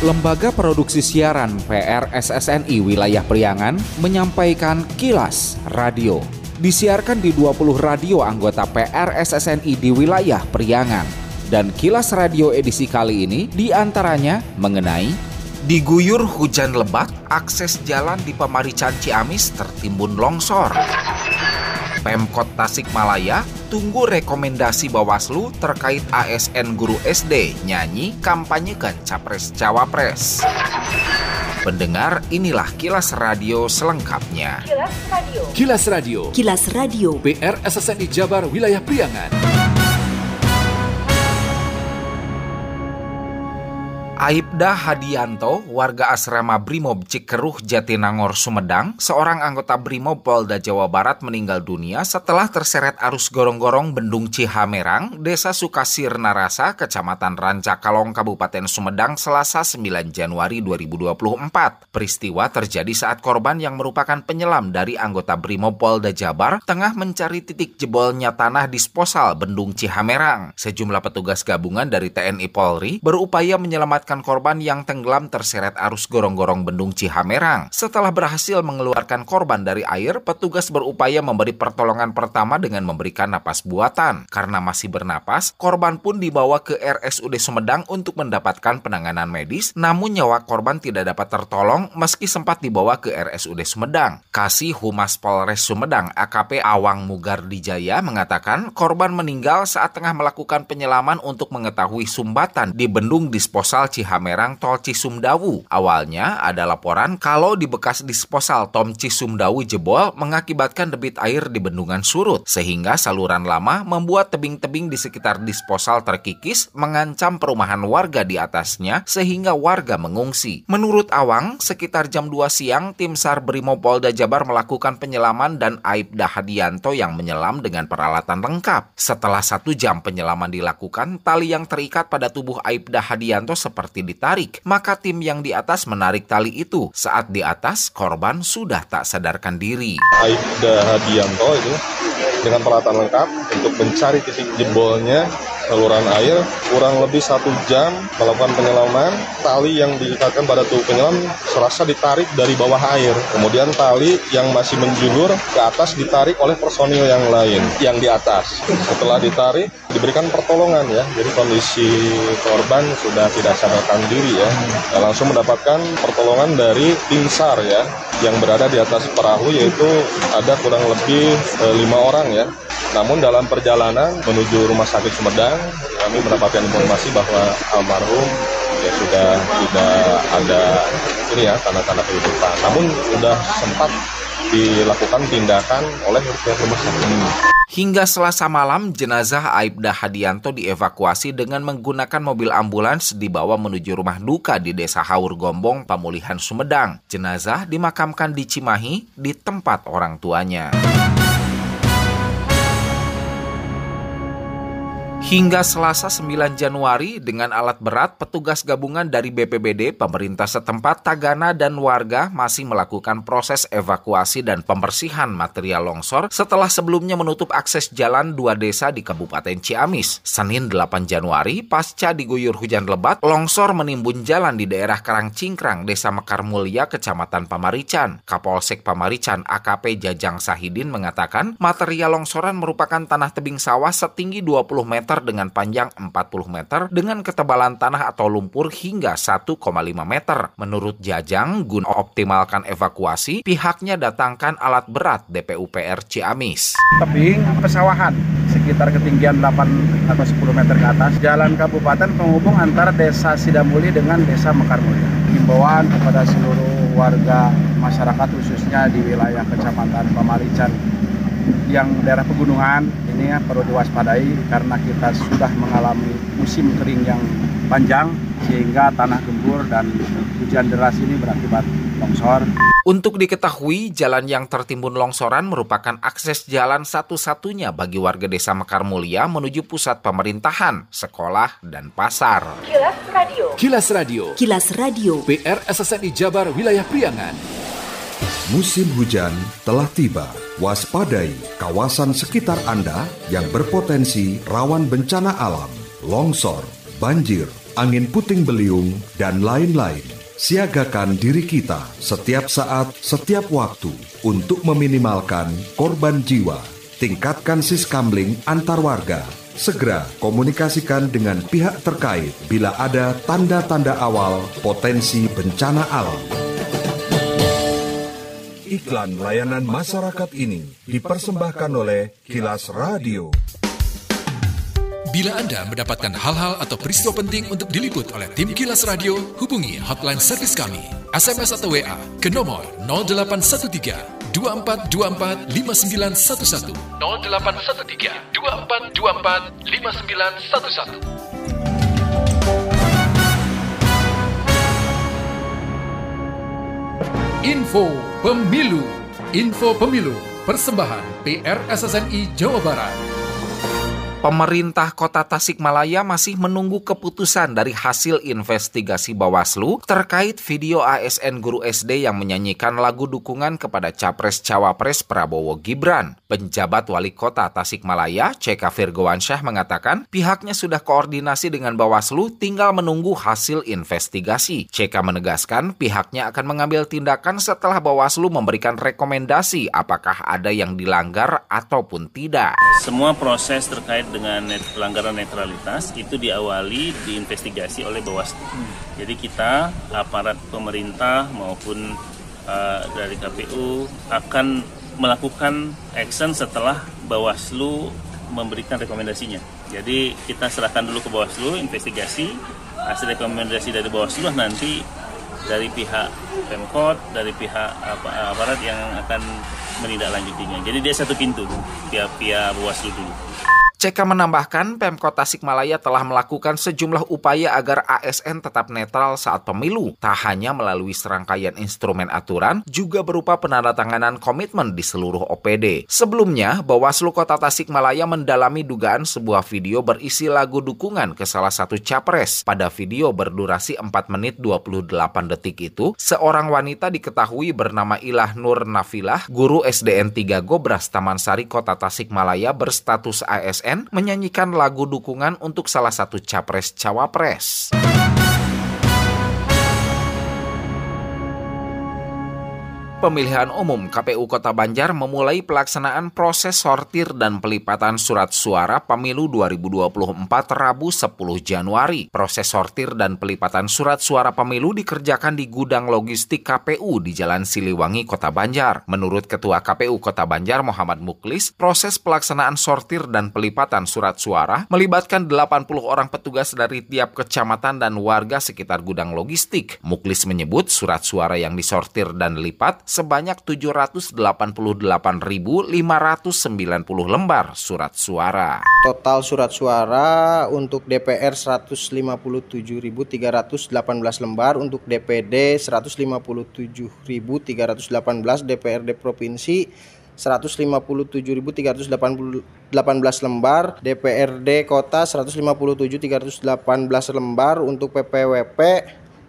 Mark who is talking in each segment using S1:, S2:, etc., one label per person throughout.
S1: Lembaga Produksi Siaran PRSSNI Wilayah Priangan menyampaikan kilas radio. Disiarkan di 20 radio anggota PRSSNI di wilayah Priangan. Dan kilas radio edisi kali ini di antaranya mengenai Diguyur hujan lebat, akses jalan di Pamarican Ciamis tertimbun longsor. Pemkot Tasikmalaya tunggu rekomendasi Bawaslu terkait ASN guru SD nyanyi kampanyekan Capres Cawapres. Pendengar, inilah kilas radio selengkapnya.
S2: Kilas Radio.
S3: Kilas Radio.
S4: Kilas Radio.
S3: PR SSNI Jabar Wilayah Priangan.
S1: Aibda Hadianto, warga asrama Brimob Cikeruh Jatinangor Sumedang, seorang anggota Brimob Polda Jawa Barat meninggal dunia setelah terseret arus gorong-gorong Bendung Cihamerang, Desa Sukasir Narasa, Kecamatan Rancakalong, Kabupaten Sumedang, Selasa 9 Januari 2024. Peristiwa terjadi saat korban yang merupakan penyelam dari anggota Brimob Polda Jabar tengah mencari titik jebolnya tanah disposal Bendung Cihamerang. Sejumlah petugas gabungan dari TNI Polri berupaya menyelamatkan menyelamatkan korban yang tenggelam terseret arus gorong-gorong Bendung Cihamerang. Setelah berhasil mengeluarkan korban dari air, petugas berupaya memberi pertolongan pertama dengan memberikan napas buatan. Karena masih bernapas, korban pun dibawa ke RSUD Sumedang untuk mendapatkan penanganan medis, namun nyawa korban tidak dapat tertolong meski sempat dibawa ke RSUD Sumedang. Kasih Humas Polres Sumedang AKP Awang Mugardijaya mengatakan korban meninggal saat tengah melakukan penyelaman untuk mengetahui sumbatan di bendung disposal Cihamerang Tol Cisumdawu. Awalnya ada laporan kalau di bekas disposal Tom Cisumdawu jebol mengakibatkan debit air di bendungan surut sehingga saluran lama membuat tebing-tebing di sekitar disposal terkikis mengancam perumahan warga di atasnya sehingga warga mengungsi. Menurut Awang, sekitar jam 2 siang tim SAR Polda Jabar melakukan penyelaman dan Aibda Hadianto yang menyelam dengan peralatan lengkap. Setelah satu jam penyelaman dilakukan, tali yang terikat pada tubuh Aibda Hadianto seperti seperti ditarik, maka tim yang di atas menarik tali itu. Saat di atas, korban sudah tak sadarkan diri.
S5: Aibda Hadianto itu dengan peralatan lengkap untuk mencari titik jebolnya saluran air kurang lebih satu jam melakukan penyelaman tali yang diikatkan pada tubuh penyelam serasa ditarik dari bawah air. Kemudian tali yang masih menjulur ke atas ditarik oleh personil yang lain yang di atas. Setelah ditarik diberikan pertolongan ya. Jadi kondisi korban sudah tidak sadarkan diri ya. Langsung mendapatkan pertolongan dari tim SAR ya yang berada di atas perahu yaitu ada kurang lebih e, lima orang ya. Namun dalam perjalanan menuju rumah sakit Sumedang, kami mendapatkan informasi bahwa almarhum ya sudah tidak ada ini ya tanda-tanda kehidupan. Namun sudah sempat dilakukan tindakan oleh pihak rumah sakit.
S1: Hingga selasa malam, jenazah Aibda Hadianto dievakuasi dengan menggunakan mobil ambulans dibawa menuju rumah duka di Desa Haur Gombong, Pamulihan, Sumedang. Jenazah dimakamkan di Cimahi di tempat orang tuanya. Hingga Selasa 9 Januari dengan alat berat, petugas gabungan dari BPBD, pemerintah setempat, Tagana, dan warga masih melakukan proses evakuasi dan pembersihan material longsor setelah sebelumnya menutup akses jalan dua desa di Kabupaten Ciamis. Senin 8 Januari, pasca diguyur hujan lebat, longsor menimbun jalan di daerah Karang Cingkrang, Desa Mekar Mulia, Kecamatan Pamarican. Kapolsek Pamarican AKP Jajang Sahidin mengatakan material longsoran merupakan tanah tebing sawah setinggi 20 meter dengan panjang 40 meter dengan ketebalan tanah atau lumpur hingga 1,5 meter. Menurut Jajang, guna optimalkan evakuasi, pihaknya datangkan alat berat DPUPR Ciamis.
S6: Tebing pesawahan sekitar ketinggian 8 atau 10 meter ke atas jalan kabupaten penghubung antara desa Sidamuli dengan desa Mekarmulia. Himbauan kepada seluruh warga masyarakat khususnya di wilayah kecamatan Pamarican yang daerah pegunungan ini ya perlu diwaspadai karena kita sudah mengalami musim kering yang panjang sehingga tanah gembur dan hujan deras ini berakibat longsor.
S1: Untuk diketahui, jalan yang tertimbun longsoran merupakan akses jalan satu-satunya bagi warga desa Mekar Mulia menuju pusat pemerintahan, sekolah, dan pasar.
S2: Kilas Radio.
S3: Kilas Radio.
S4: Kilas Radio.
S3: PR SSNI Jabar Wilayah Priangan.
S7: Musim hujan telah tiba. Waspadai kawasan sekitar Anda yang berpotensi rawan bencana alam, longsor, banjir, angin puting beliung, dan lain-lain. Siagakan diri kita setiap saat, setiap waktu untuk meminimalkan korban jiwa. Tingkatkan siskamling antar warga. Segera komunikasikan dengan pihak terkait bila ada tanda-tanda awal potensi bencana alam. Iklan layanan masyarakat ini dipersembahkan oleh Kilas Radio.
S3: Bila Anda mendapatkan hal-hal atau peristiwa penting untuk diliput oleh tim Kilas Radio, hubungi hotline servis kami, SMS atau WA ke nomor 0813 2424 5911 0813 2424 5911 Info Pemilu. Info Pemilu. Persembahan PRSSNI Jawa Barat
S1: Pemerintah Kota Tasikmalaya masih menunggu keputusan dari hasil investigasi Bawaslu terkait video ASN guru SD yang menyanyikan lagu dukungan kepada Capres-Cawapres Prabowo Gibran. Penjabat Wali Kota Tasikmalaya, CK Virgowansyah mengatakan pihaknya sudah koordinasi dengan Bawaslu tinggal menunggu hasil investigasi. CK menegaskan pihaknya akan mengambil tindakan setelah Bawaslu memberikan rekomendasi apakah ada yang dilanggar ataupun tidak.
S2: Semua proses terkait dengan net, pelanggaran netralitas itu diawali diinvestigasi oleh Bawaslu. Jadi kita aparat pemerintah maupun uh, dari KPU akan melakukan action setelah Bawaslu memberikan rekomendasinya. Jadi kita serahkan dulu ke Bawaslu investigasi hasil rekomendasi dari Bawaslu nanti dari pihak Pemkot, dari pihak apa, aparat yang akan menindaklanjutinya. Jadi dia satu pintu, pihak-pihak Bawaslu dulu.
S1: CK menambahkan Pemkot Tasikmalaya telah melakukan sejumlah upaya agar ASN tetap netral saat pemilu, tak hanya melalui serangkaian instrumen aturan, juga berupa penandatanganan komitmen di seluruh OPD. Sebelumnya, Bawaslu Kota Tasikmalaya mendalami dugaan sebuah video berisi lagu dukungan ke salah satu capres. Pada video berdurasi 4 menit 28 detik itu, seorang wanita diketahui bernama Ilah Nur Nafilah, guru SDN 3 Gobras Taman Sari Kota Tasikmalaya berstatus ASN menyanyikan lagu dukungan untuk salah satu capres-cawapres. Pemilihan Umum KPU Kota Banjar memulai pelaksanaan proses sortir dan pelipatan surat suara pemilu 2024 Rabu 10 Januari. Proses sortir dan pelipatan surat suara pemilu dikerjakan di gudang logistik KPU di Jalan Siliwangi, Kota Banjar. Menurut Ketua KPU Kota Banjar Muhammad Muklis, proses pelaksanaan sortir dan pelipatan surat suara melibatkan 80 orang petugas dari tiap kecamatan dan warga sekitar gudang logistik. Muklis menyebut surat suara yang disortir dan lipat sebanyak 788.590 lembar surat suara.
S4: Total surat suara untuk DPR 157.318 lembar, untuk DPD 157.318, DPRD Provinsi 157.318 lembar, DPRD Kota 157.318 lembar, untuk PPWP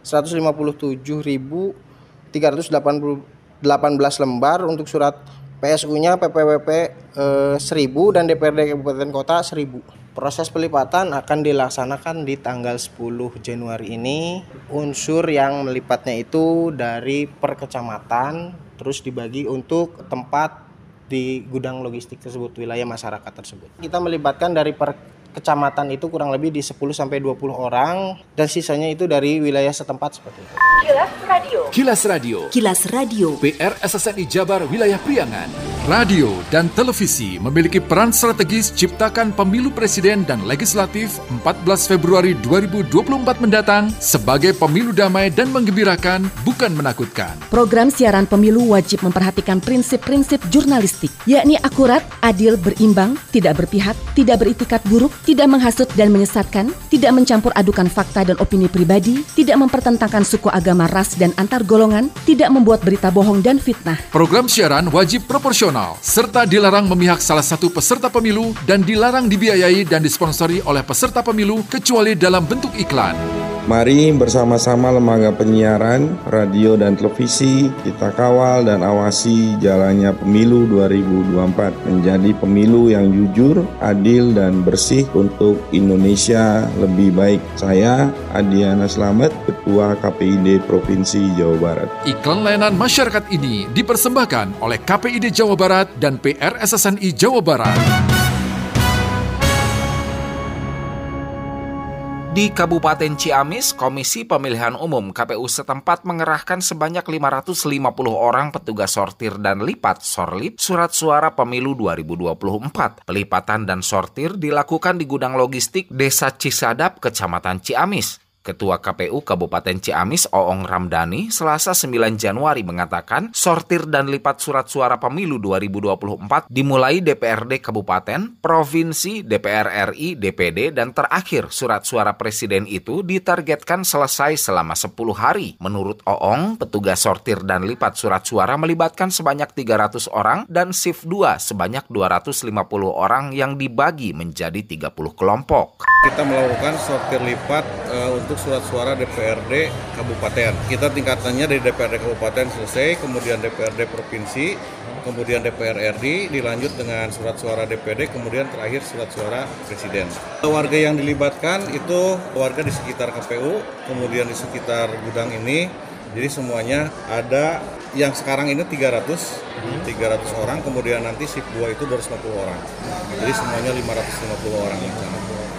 S4: 157.380 18 lembar untuk surat PSU-nya PPWP eh, 1000 dan DPRD Kabupaten Kota 1000. Proses pelipatan akan dilaksanakan di tanggal 10 Januari ini. Unsur yang melipatnya itu dari per kecamatan terus dibagi untuk tempat di gudang logistik tersebut, wilayah masyarakat tersebut. Kita melibatkan dari per kecamatan itu kurang lebih di 10 sampai 20 orang dan sisanya itu dari wilayah setempat seperti itu.
S8: Kilas Radio.
S3: Kilas Radio
S8: Kilas Radio.
S3: PR SSNI Jabar Wilayah Priangan Radio dan televisi memiliki peran strategis ciptakan pemilu presiden dan legislatif 14 Februari 2024 mendatang sebagai pemilu damai dan menggembirakan bukan menakutkan.
S9: Program siaran pemilu wajib memperhatikan prinsip-prinsip jurnalistik, yakni akurat, adil, berimbang, tidak berpihak, tidak beritikat buruk, tidak menghasut dan menyesatkan, tidak mencampur adukan fakta dan opini pribadi, tidak mempertentangkan suku agama, ras, dan antar golongan, tidak membuat berita bohong dan fitnah.
S3: Program siaran wajib proporsional serta dilarang memihak salah satu peserta pemilu dan dilarang dibiayai dan disponsori oleh peserta pemilu kecuali dalam bentuk iklan.
S5: Mari bersama-sama lembaga penyiaran, radio dan televisi kita kawal dan awasi jalannya pemilu 2024 menjadi pemilu yang jujur, adil dan bersih untuk Indonesia lebih baik. Saya Adiana Slamet, Ketua KPID Provinsi Jawa Barat.
S3: Iklan layanan masyarakat ini dipersembahkan oleh KPID Jawa Barat dan PRSSNI Jawa Barat.
S1: Di Kabupaten Ciamis, Komisi Pemilihan Umum KPU setempat mengerahkan sebanyak 550 orang petugas sortir dan lipat sorlip surat suara pemilu 2024. Pelipatan dan sortir dilakukan di gudang logistik Desa Cisadap, Kecamatan Ciamis. Ketua KPU Kabupaten Ciamis Oong Ramdhani Selasa 9 Januari mengatakan sortir dan lipat surat suara pemilu 2024 dimulai DPRD Kabupaten, Provinsi, DPR RI, DPD, dan terakhir surat suara presiden itu ditargetkan selesai selama 10 hari. Menurut Oong, petugas sortir dan lipat surat suara melibatkan sebanyak 300 orang dan shift 2 sebanyak 250 orang yang dibagi menjadi 30 kelompok.
S8: Kita melakukan sortir lipat uh, untuk surat suara DPRD Kabupaten. Kita tingkatannya dari DPRD Kabupaten selesai, kemudian DPRD Provinsi, kemudian DPR RI, dilanjut dengan surat suara DPD, kemudian terakhir surat suara Presiden. Warga yang dilibatkan itu warga di sekitar KPU, kemudian di sekitar gudang ini, jadi semuanya ada yang sekarang ini 300, 300 orang, kemudian nanti shift 2 itu 250 orang. Jadi semuanya 550 orang.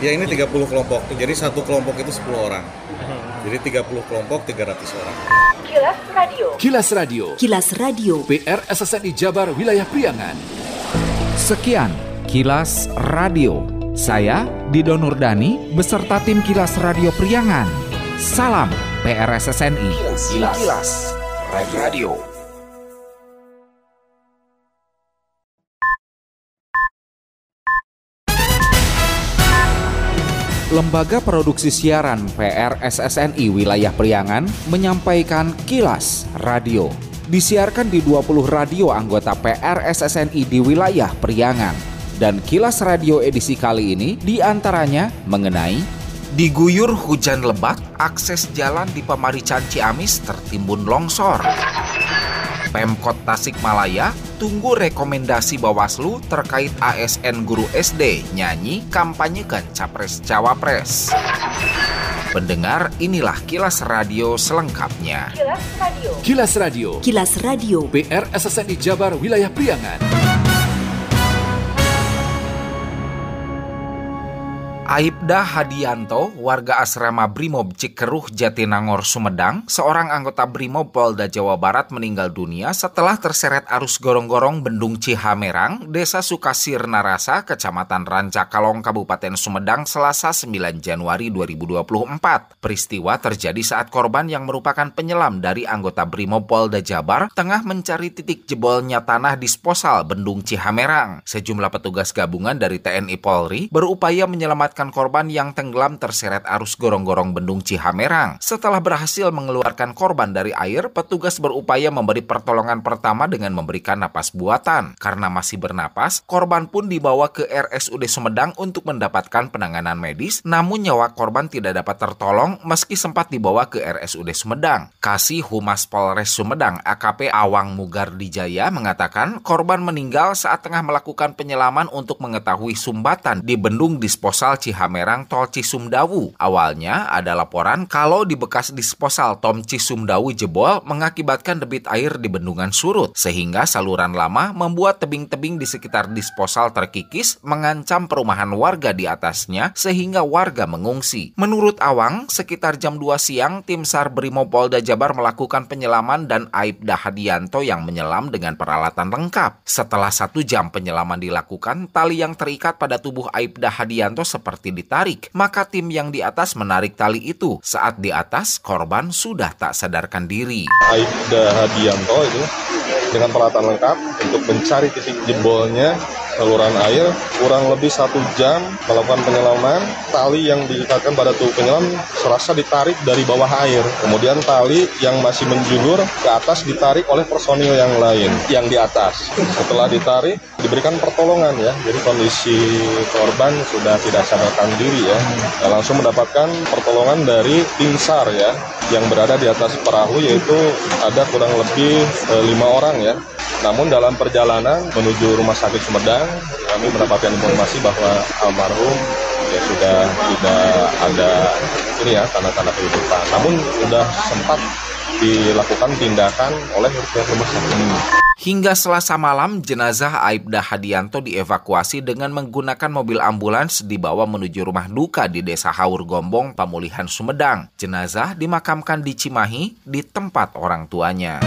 S8: Ya ini 30 kelompok, jadi satu kelompok itu 10 orang. Jadi 30 kelompok 300 orang.
S3: Kilas Radio. Kilas Radio.
S9: Kilas Radio.
S3: PR SSNI Jabar Wilayah Priangan.
S1: Sekian Kilas Radio. Saya Dido Nurdani beserta tim Kilas Radio Priangan. Salam PRSSNI. Kilas, Kilas. Kilas Radio. Lembaga Produksi Siaran PRSSNI Wilayah Priangan menyampaikan kilas radio. Disiarkan di 20 radio anggota PRSSNI di wilayah Priangan. Dan kilas radio edisi kali ini di antaranya mengenai Diguyur hujan lebat, akses jalan di Pemarican Ciamis tertimbun longsor. Pemkot Tasikmalaya tunggu rekomendasi Bawaslu terkait ASN guru SD nyanyi kampanyekan Capres-Cawapres. Pendengar, inilah kilas radio selengkapnya.
S3: Kilas Radio. Kilas Radio.
S9: Kilas Radio.
S3: PR SSNI Jabar Wilayah Priangan.
S1: Aibda Hadianto, warga asrama Brimob Cikeruh Jatinangor Sumedang, seorang anggota Brimob Polda Jawa Barat meninggal dunia setelah terseret arus gorong-gorong Bendung Cihamerang, Desa Sukasir Narasa, Kecamatan Rancakalong, Kabupaten Sumedang, Selasa 9 Januari 2024. Peristiwa terjadi saat korban yang merupakan penyelam dari anggota Brimob Polda Jabar tengah mencari titik jebolnya tanah disposal Bendung Cihamerang. Sejumlah petugas gabungan dari TNI Polri berupaya menyelamatkan menyelamatkan korban yang tenggelam terseret arus gorong-gorong Bendung Cihamerang. Setelah berhasil mengeluarkan korban dari air, petugas berupaya memberi pertolongan pertama dengan memberikan napas buatan. Karena masih bernapas, korban pun dibawa ke RSUD Sumedang untuk mendapatkan penanganan medis, namun nyawa korban tidak dapat tertolong meski sempat dibawa ke RSUD Sumedang. Kasih Humas Polres Sumedang AKP Awang Mugar Dijaya mengatakan korban meninggal saat tengah melakukan penyelaman untuk mengetahui sumbatan di bendung disposal Cihamerang Cihamerang Tol Cisumdawu. Awalnya ada laporan kalau di bekas disposal Tom Cisumdawu jebol mengakibatkan debit air di bendungan surut, sehingga saluran lama membuat tebing-tebing di sekitar disposal terkikis mengancam perumahan warga di atasnya sehingga warga mengungsi. Menurut Awang, sekitar jam 2 siang tim SAR Polda Jabar melakukan penyelaman dan Aib Dahadianto yang menyelam dengan peralatan lengkap. Setelah satu jam penyelaman dilakukan, tali yang terikat pada tubuh Aib Dahadianto seperti seperti ditarik, maka tim yang di atas menarik tali itu. Saat di atas, korban sudah tak sadarkan diri.
S5: Aibda Hadianto itu dengan peralatan lengkap untuk mencari titik jebolnya saluran air kurang lebih satu jam melakukan penyelaman. Tali yang diikatkan pada tubuh penyelam serasa ditarik dari bawah air. Kemudian tali yang masih menjulur ke atas ditarik oleh personil yang lain yang di atas. Setelah ditarik diberikan pertolongan ya. Jadi kondisi korban sudah tidak sadarkan diri ya. Nah, langsung mendapatkan pertolongan dari tim SAR ya yang berada di atas perahu yaitu ada kurang lebih e, lima orang ya. Namun dalam perjalanan menuju rumah sakit Sumedang kami mendapatkan informasi bahwa almarhum ya sudah tidak ada ini ya tanda-tanda kehidupan. Namun sudah sempat dilakukan tindakan oleh pihak rumah sakit.
S1: Hingga selasa malam, jenazah Aibda Hadianto dievakuasi dengan menggunakan mobil ambulans dibawa menuju rumah duka di Desa Haur Gombong, Pamulihan Sumedang. Jenazah dimakamkan di Cimahi di tempat orang tuanya.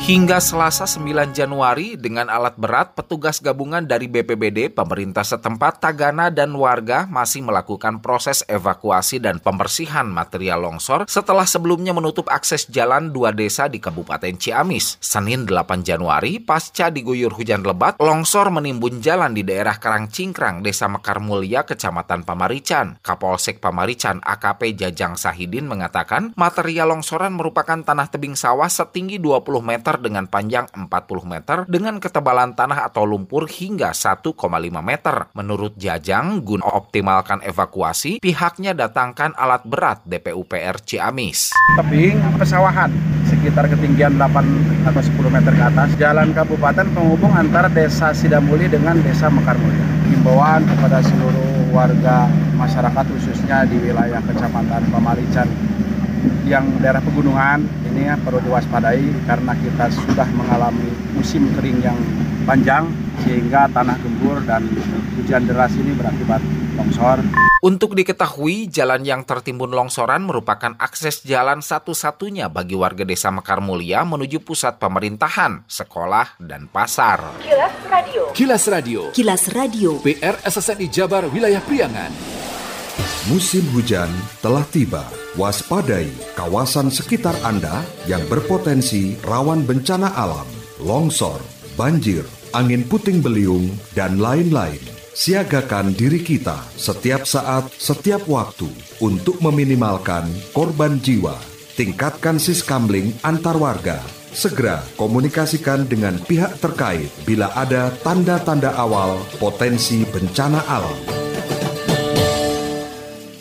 S1: Hingga Selasa 9 Januari dengan alat berat, petugas gabungan dari BPBD, pemerintah setempat, Tagana, dan warga masih melakukan proses evakuasi dan pembersihan material longsor setelah sebelumnya menutup akses jalan dua desa di Kabupaten Ciamis. Senin 8 Januari, pasca diguyur hujan lebat, longsor menimbun jalan di daerah Karang Cingkrang, Desa Mekar Mulia, Kecamatan Pamarican. Kapolsek Pamarican AKP Jajang Sahidin mengatakan material longsoran merupakan tanah tebing sawah setinggi 20 meter meter dengan panjang 40 meter dengan ketebalan tanah atau lumpur hingga 1,5 meter. Menurut Jajang, guna optimalkan evakuasi, pihaknya datangkan alat berat DPUPR Ciamis.
S6: Tebing pesawahan sekitar ketinggian 8 atau 10 meter ke atas jalan kabupaten penghubung antara desa Sidamuli dengan desa Mekarmulia. Himbauan kepada seluruh warga masyarakat khususnya di wilayah kecamatan Pamalican yang daerah pegunungan ini ya perlu diwaspadai karena kita sudah mengalami musim kering yang panjang sehingga tanah gembur dan hujan deras ini berakibat longsor.
S1: Untuk diketahui, jalan yang tertimbun longsoran merupakan akses jalan satu-satunya bagi warga desa Mekar Mulia menuju pusat pemerintahan, sekolah, dan pasar.
S3: Kilas Radio. Kilas Radio.
S9: Kilas Radio.
S3: PR SSNI Jabar Wilayah Priangan.
S7: Musim hujan telah tiba. Waspadai kawasan sekitar Anda yang berpotensi rawan bencana alam, longsor, banjir, angin puting beliung, dan lain-lain. Siagakan diri kita setiap saat, setiap waktu untuk meminimalkan korban jiwa. Tingkatkan siskamling antar warga. Segera komunikasikan dengan pihak terkait bila ada tanda-tanda awal potensi bencana alam.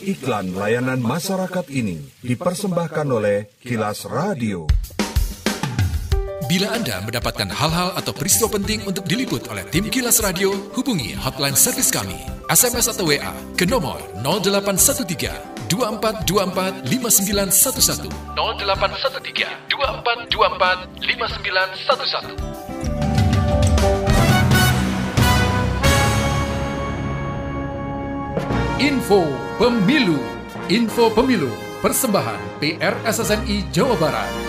S7: Iklan layanan masyarakat ini dipersembahkan oleh Kilas Radio.
S3: Bila Anda mendapatkan hal-hal atau peristiwa penting untuk diliput oleh tim Kilas Radio, hubungi hotline servis kami, SMS atau WA ke nomor 0813 2424 5911 0813 2424 5911 Info Pemilu. Info Pemilu. Persembahan PRSSNI Jawa Barat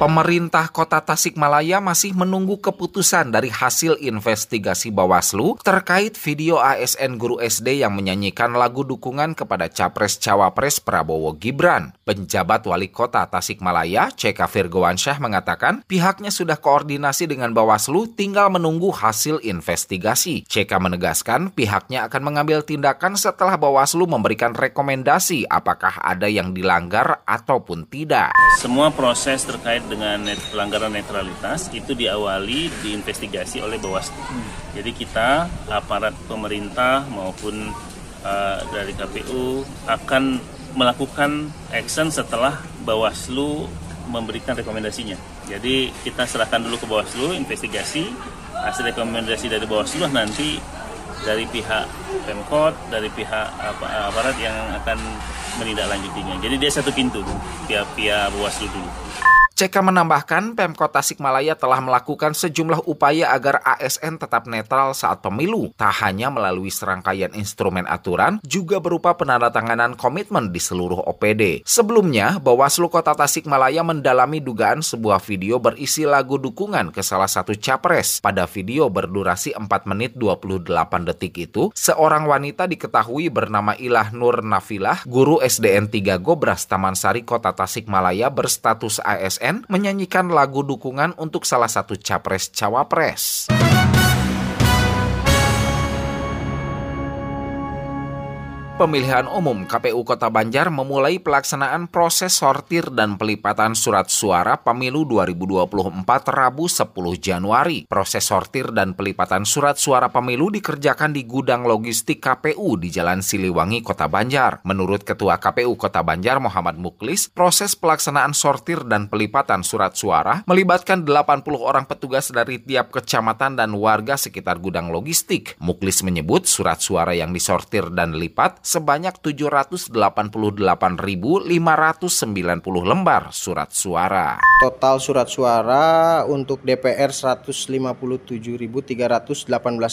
S1: Pemerintah Kota Tasikmalaya masih menunggu keputusan dari hasil investigasi Bawaslu terkait video ASN guru SD yang menyanyikan lagu dukungan kepada Capres-Cawapres Prabowo Gibran. Penjabat Wali Kota Tasikmalaya, CK Firgowansyah mengatakan pihaknya sudah koordinasi dengan Bawaslu tinggal menunggu hasil investigasi. CK menegaskan pihaknya akan mengambil tindakan setelah Bawaslu memberikan rekomendasi apakah ada yang dilanggar ataupun tidak.
S2: Semua proses terkait dengan net, pelanggaran netralitas itu diawali diinvestigasi oleh Bawaslu. Hmm. Jadi kita aparat pemerintah maupun uh, dari KPU akan melakukan action setelah Bawaslu memberikan rekomendasinya. Jadi kita serahkan dulu ke Bawaslu investigasi hasil rekomendasi dari Bawaslu nanti dari pihak Pemkot, dari pihak aparat yang akan menindaklanjutinya. Jadi dia satu pintu, pihak-pihak Bawaslu dulu.
S1: CK menambahkan Pemkot Tasikmalaya telah melakukan sejumlah upaya agar ASN tetap netral saat pemilu, tak hanya melalui serangkaian instrumen aturan, juga berupa penandatanganan komitmen di seluruh OPD. Sebelumnya, Bawaslu Kota Tasikmalaya mendalami dugaan sebuah video berisi lagu dukungan ke salah satu capres. Pada video berdurasi 4 menit 28 detik itu, seorang wanita diketahui bernama Ilah Nur Nafilah, guru SDN 3 Gobras Taman Sari Kota Tasikmalaya berstatus ASN Menyanyikan lagu dukungan untuk salah satu capres-cawapres. Pemilihan Umum KPU Kota Banjar memulai pelaksanaan proses sortir dan pelipatan surat suara pemilu 2024 Rabu 10 Januari. Proses sortir dan pelipatan surat suara pemilu dikerjakan di gudang logistik KPU di Jalan Siliwangi, Kota Banjar. Menurut Ketua KPU Kota Banjar Muhammad Muklis, proses pelaksanaan sortir dan pelipatan surat suara melibatkan 80 orang petugas dari tiap kecamatan dan warga sekitar gudang logistik. Muklis menyebut surat suara yang disortir dan lipat sebanyak 788.590 lembar surat suara.
S4: Total surat suara untuk DPR 157.318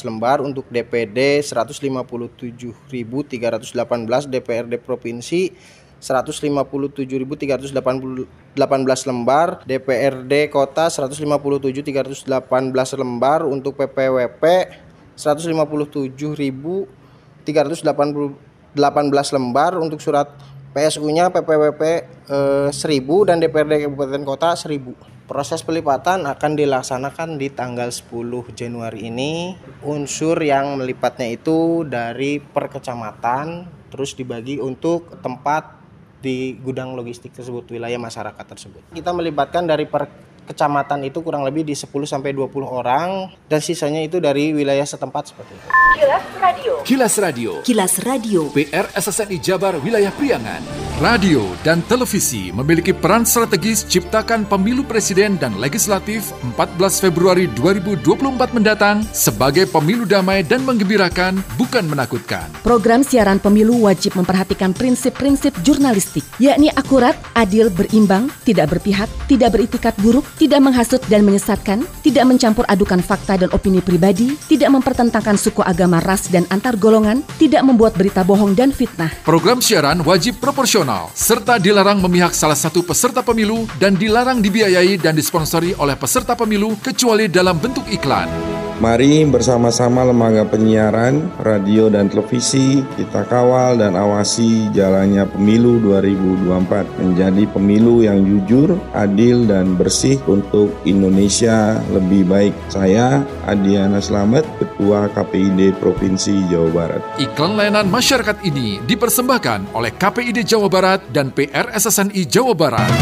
S4: lembar, untuk DPD 157.318, DPRD provinsi 157.318 lembar, DPRD kota 157.318 lembar, untuk PPWP 157.380 18 lembar untuk surat PSU-nya PPWP eh, 1000 dan DPRD Kabupaten Kota 1000. Proses pelipatan akan dilaksanakan di tanggal 10 Januari ini. Unsur yang melipatnya itu dari per kecamatan terus dibagi untuk tempat di gudang logistik tersebut, wilayah masyarakat tersebut. Kita melibatkan dari per kecamatan itu kurang lebih di 10 sampai 20 orang dan sisanya itu dari wilayah setempat seperti itu.
S3: Kilas Radio. Kilas Radio. Kilas Radio. PR SSNI Jabar Wilayah Priangan. Radio dan televisi memiliki peran strategis ciptakan pemilu presiden dan legislatif 14 Februari 2024 mendatang sebagai pemilu damai dan menggembirakan, bukan menakutkan.
S9: Program siaran pemilu wajib memperhatikan prinsip-prinsip jurnalistik, yakni akurat, adil, berimbang, tidak berpihak, tidak beritikat buruk, tidak menghasut dan menyesatkan, tidak mencampur adukan fakta dan opini pribadi, tidak mempertentangkan suku agama, ras, dan antar golongan, tidak membuat berita bohong dan fitnah.
S3: Program siaran wajib proporsional serta dilarang memihak salah satu peserta pemilu dan dilarang dibiayai dan disponsori oleh peserta pemilu kecuali dalam bentuk iklan.
S10: Mari bersama-sama lembaga penyiaran, radio dan televisi kita kawal dan awasi jalannya pemilu 2024 menjadi pemilu yang jujur, adil dan bersih untuk Indonesia lebih baik. Saya Adiana Slamet, Ketua KPID Provinsi Jawa Barat.
S3: Iklan layanan masyarakat ini dipersembahkan oleh KPID Jawa Barat dan PRSSNI Jawa Barat.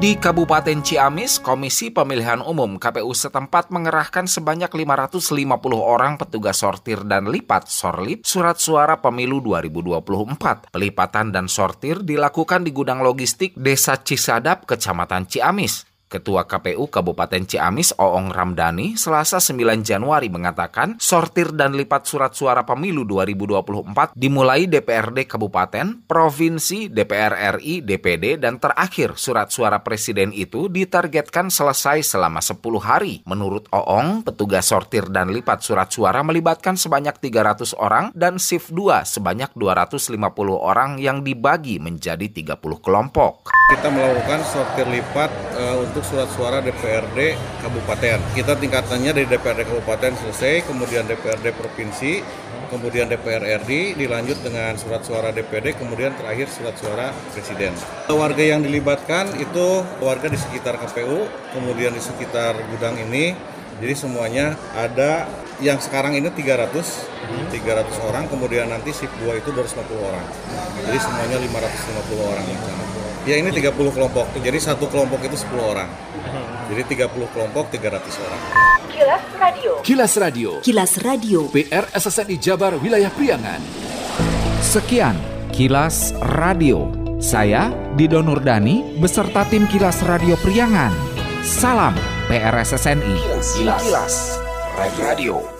S1: Di Kabupaten Ciamis, Komisi Pemilihan Umum KPU setempat mengerahkan sebanyak 550 orang petugas sortir dan lipat sorlip surat suara pemilu 2024. Pelipatan dan sortir dilakukan di gudang logistik Desa Cisadap, Kecamatan Ciamis. Ketua KPU Kabupaten Ciamis Oong Ramdhani Selasa 9 Januari mengatakan sortir dan lipat surat suara pemilu 2024 dimulai DPRD Kabupaten, Provinsi, DPR RI, DPD, dan terakhir surat suara presiden itu ditargetkan selesai selama 10 hari. Menurut Oong, petugas sortir dan lipat surat suara melibatkan sebanyak 300 orang dan shift 2 sebanyak 250 orang yang dibagi menjadi 30 kelompok.
S8: Kita melakukan sortir lipat uh, untuk untuk surat suara DPRD Kabupaten. Kita tingkatannya dari DPRD Kabupaten selesai, kemudian DPRD Provinsi, kemudian DPR RI, dilanjut dengan surat suara DPD, kemudian terakhir surat suara Presiden. Warga yang dilibatkan itu warga di sekitar KPU, kemudian di sekitar gudang ini, jadi semuanya ada yang sekarang ini 300, 300 orang, kemudian nanti shift 2 itu 250 orang. Jadi semuanya 550 orang. Ya ini 30 kelompok, jadi satu kelompok itu 10 orang. Jadi 30 kelompok 300 orang.
S3: Kilas Radio. Kilas Radio. Kilas Radio. PR SSNI Jabar Wilayah Priangan.
S1: Sekian Kilas Radio. Saya Dido Nurdani beserta tim Kilas Radio Priangan. Salam PRSSNI. Kilas, Kilas. Radio.